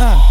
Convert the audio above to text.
uh,